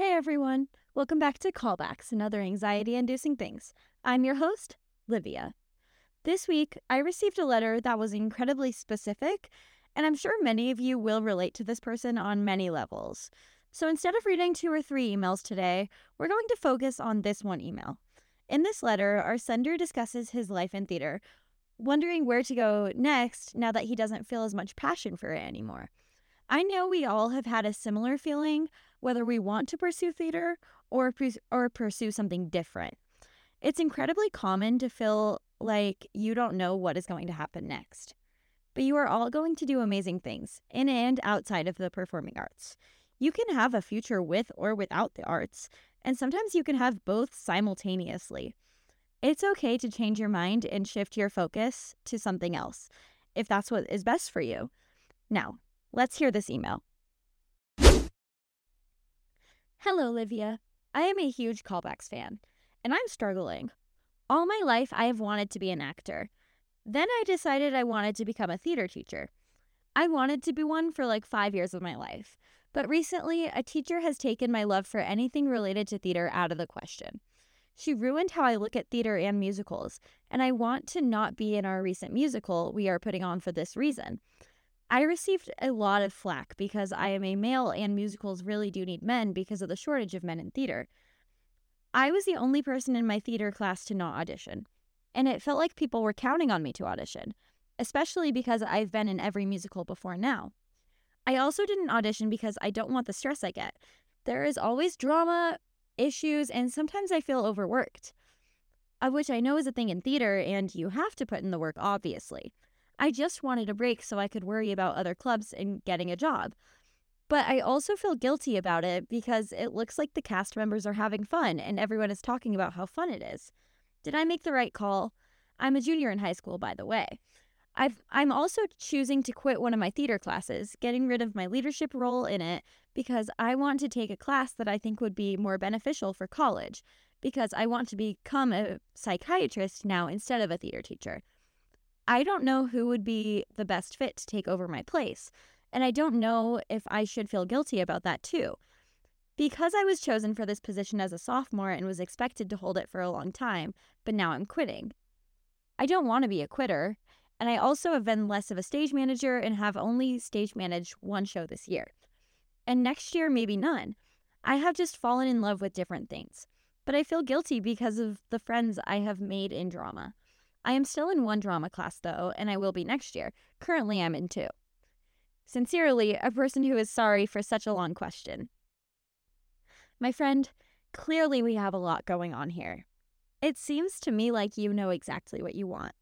Hey everyone, welcome back to Callbacks and Other Anxiety Inducing Things. I'm your host, Livia. This week, I received a letter that was incredibly specific, and I'm sure many of you will relate to this person on many levels. So instead of reading two or three emails today, we're going to focus on this one email. In this letter, our sender discusses his life in theater, wondering where to go next now that he doesn't feel as much passion for it anymore. I know we all have had a similar feeling whether we want to pursue theater or or pursue something different. It's incredibly common to feel like you don't know what is going to happen next. But you are all going to do amazing things in and outside of the performing arts. You can have a future with or without the arts, and sometimes you can have both simultaneously. It's okay to change your mind and shift your focus to something else if that's what is best for you. Now, Let's hear this email. Hello, Olivia. I am a huge callbacks fan, and I'm struggling. All my life, I have wanted to be an actor. Then I decided I wanted to become a theater teacher. I wanted to be one for like five years of my life, but recently, a teacher has taken my love for anything related to theater out of the question. She ruined how I look at theater and musicals, and I want to not be in our recent musical we are putting on for this reason. I received a lot of flack because I am a male and musicals really do need men because of the shortage of men in theater. I was the only person in my theater class to not audition, and it felt like people were counting on me to audition, especially because I've been in every musical before now. I also didn't audition because I don't want the stress I get. There is always drama, issues, and sometimes I feel overworked, of which I know is a thing in theater, and you have to put in the work, obviously. I just wanted a break so I could worry about other clubs and getting a job. But I also feel guilty about it because it looks like the cast members are having fun and everyone is talking about how fun it is. Did I make the right call? I'm a junior in high school, by the way. I've, I'm also choosing to quit one of my theater classes, getting rid of my leadership role in it because I want to take a class that I think would be more beneficial for college, because I want to become a psychiatrist now instead of a theater teacher. I don't know who would be the best fit to take over my place. And I don't know if I should feel guilty about that too. Because I was chosen for this position as a sophomore and was expected to hold it for a long time, but now I'm quitting. I don't want to be a quitter, and I also have been less of a stage manager and have only stage managed one show this year. And next year, maybe none. I have just fallen in love with different things, but I feel guilty because of the friends I have made in drama. I am still in one drama class, though, and I will be next year. Currently, I'm in two. Sincerely, a person who is sorry for such a long question. My friend, clearly we have a lot going on here. It seems to me like you know exactly what you want.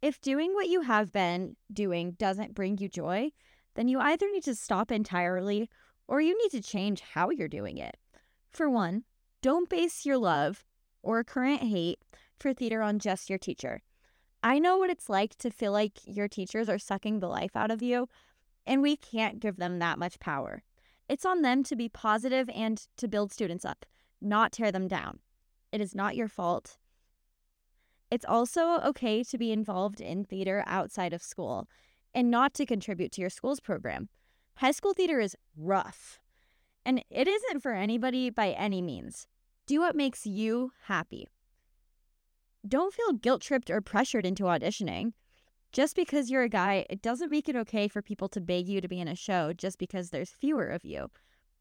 If doing what you have been doing doesn't bring you joy, then you either need to stop entirely or you need to change how you're doing it. For one, don't base your love or current hate for theater on just your teacher. I know what it's like to feel like your teachers are sucking the life out of you, and we can't give them that much power. It's on them to be positive and to build students up, not tear them down. It is not your fault. It's also okay to be involved in theater outside of school and not to contribute to your school's program. High school theater is rough, and it isn't for anybody by any means. Do what makes you happy. Don't feel guilt tripped or pressured into auditioning. Just because you're a guy, it doesn't make it okay for people to beg you to be in a show just because there's fewer of you.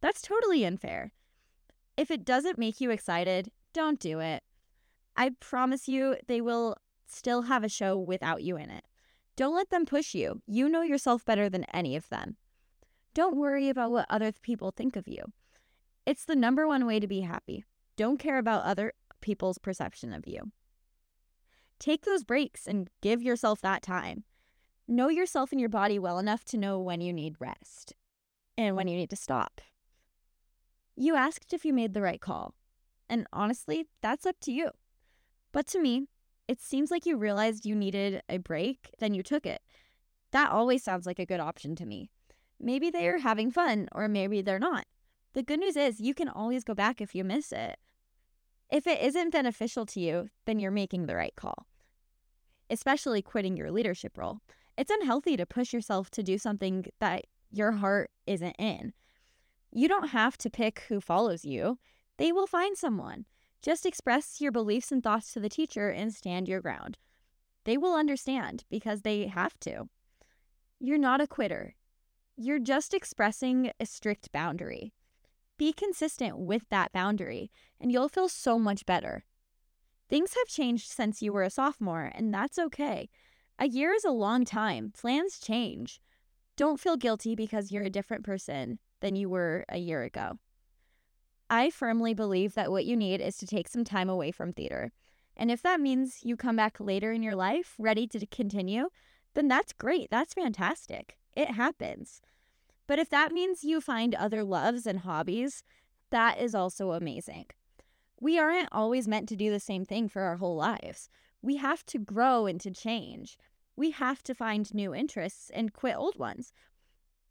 That's totally unfair. If it doesn't make you excited, don't do it. I promise you, they will still have a show without you in it. Don't let them push you. You know yourself better than any of them. Don't worry about what other people think of you. It's the number one way to be happy. Don't care about other people's perception of you. Take those breaks and give yourself that time. Know yourself and your body well enough to know when you need rest and when you need to stop. You asked if you made the right call, and honestly, that's up to you. But to me, it seems like you realized you needed a break, then you took it. That always sounds like a good option to me. Maybe they are having fun, or maybe they're not. The good news is you can always go back if you miss it. If it isn't beneficial to you, then you're making the right call especially quitting your leadership role. It's unhealthy to push yourself to do something that your heart isn't in. You don't have to pick who follows you, they will find someone. Just express your beliefs and thoughts to the teacher and stand your ground. They will understand because they have to. You're not a quitter. You're just expressing a strict boundary. Be consistent with that boundary, and you'll feel so much better. Things have changed since you were a sophomore, and that's okay. A year is a long time. Plans change. Don't feel guilty because you're a different person than you were a year ago. I firmly believe that what you need is to take some time away from theater. And if that means you come back later in your life ready to continue, then that's great. That's fantastic. It happens. But if that means you find other loves and hobbies, that is also amazing. We aren't always meant to do the same thing for our whole lives. We have to grow and to change. We have to find new interests and quit old ones.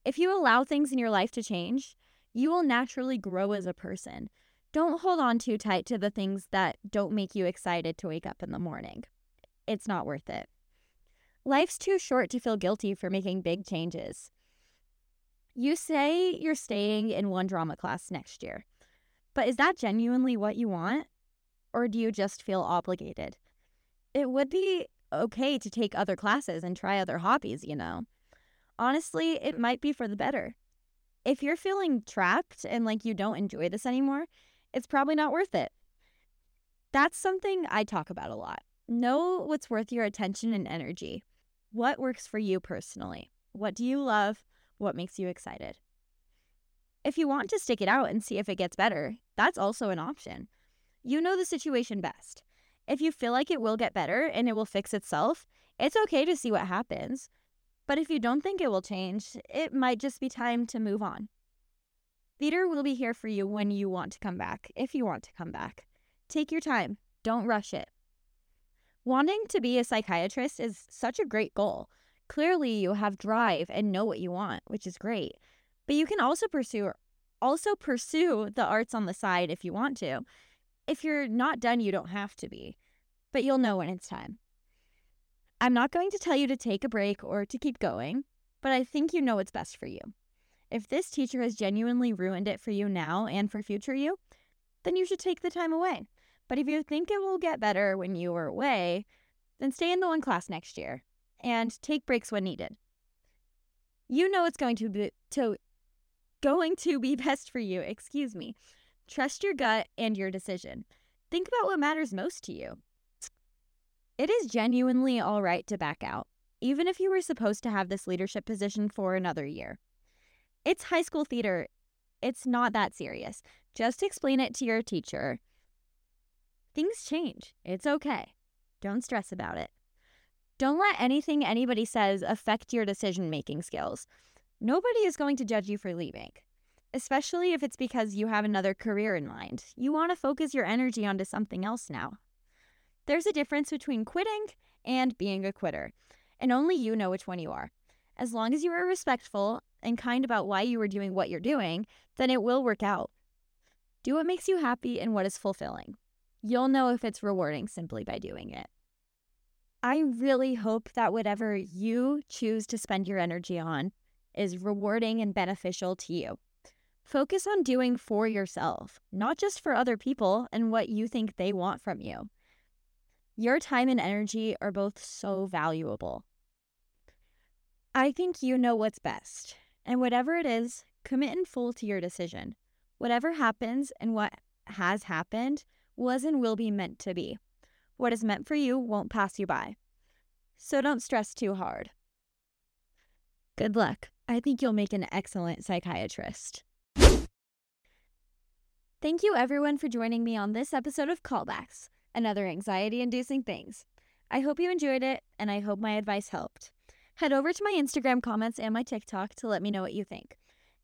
If you allow things in your life to change, you will naturally grow as a person. Don't hold on too tight to the things that don't make you excited to wake up in the morning. It's not worth it. Life's too short to feel guilty for making big changes. You say you're staying in one drama class next year, but is that genuinely what you want? Or do you just feel obligated? It would be okay to take other classes and try other hobbies, you know. Honestly, it might be for the better. If you're feeling trapped and like you don't enjoy this anymore, it's probably not worth it. That's something I talk about a lot. Know what's worth your attention and energy. What works for you personally? What do you love? what makes you excited. If you want to stick it out and see if it gets better, that's also an option. You know the situation best. If you feel like it will get better and it will fix itself, it's okay to see what happens. But if you don't think it will change, it might just be time to move on. Theater will be here for you when you want to come back, if you want to come back. Take your time, don't rush it. Wanting to be a psychiatrist is such a great goal, Clearly, you have drive and know what you want, which is great. But you can also pursue also pursue the arts on the side if you want to. If you're not done, you don't have to be. But you'll know when it's time. I'm not going to tell you to take a break or to keep going, but I think you know what's best for you. If this teacher has genuinely ruined it for you now and for future you, then you should take the time away. But if you think it will get better when you are away, then stay in the one class next year and take breaks when needed. You know it's going to be to going to be best for you, excuse me. Trust your gut and your decision. Think about what matters most to you. It is genuinely all right to back out, even if you were supposed to have this leadership position for another year. It's high school theater. It's not that serious. Just explain it to your teacher. Things change. It's okay. Don't stress about it. Don't let anything anybody says affect your decision making skills. Nobody is going to judge you for leaving, especially if it's because you have another career in mind. You want to focus your energy onto something else now. There's a difference between quitting and being a quitter, and only you know which one you are. As long as you are respectful and kind about why you are doing what you're doing, then it will work out. Do what makes you happy and what is fulfilling. You'll know if it's rewarding simply by doing it. I really hope that whatever you choose to spend your energy on is rewarding and beneficial to you. Focus on doing for yourself, not just for other people and what you think they want from you. Your time and energy are both so valuable. I think you know what's best, and whatever it is, commit in full to your decision. Whatever happens and what has happened was and will be meant to be. What is meant for you won't pass you by. So don't stress too hard. Good luck. I think you'll make an excellent psychiatrist. Thank you, everyone, for joining me on this episode of Callbacks, and other anxiety inducing things. I hope you enjoyed it, and I hope my advice helped. Head over to my Instagram comments and my TikTok to let me know what you think.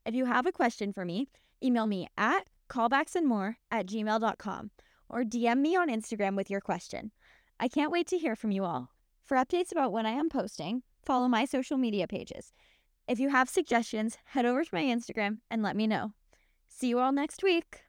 If you have a question for me, email me at callbacksandmore at gmail.com or DM me on Instagram with your question. I can't wait to hear from you all. For updates about when I am posting, follow my social media pages. If you have suggestions, head over to my Instagram and let me know. See you all next week.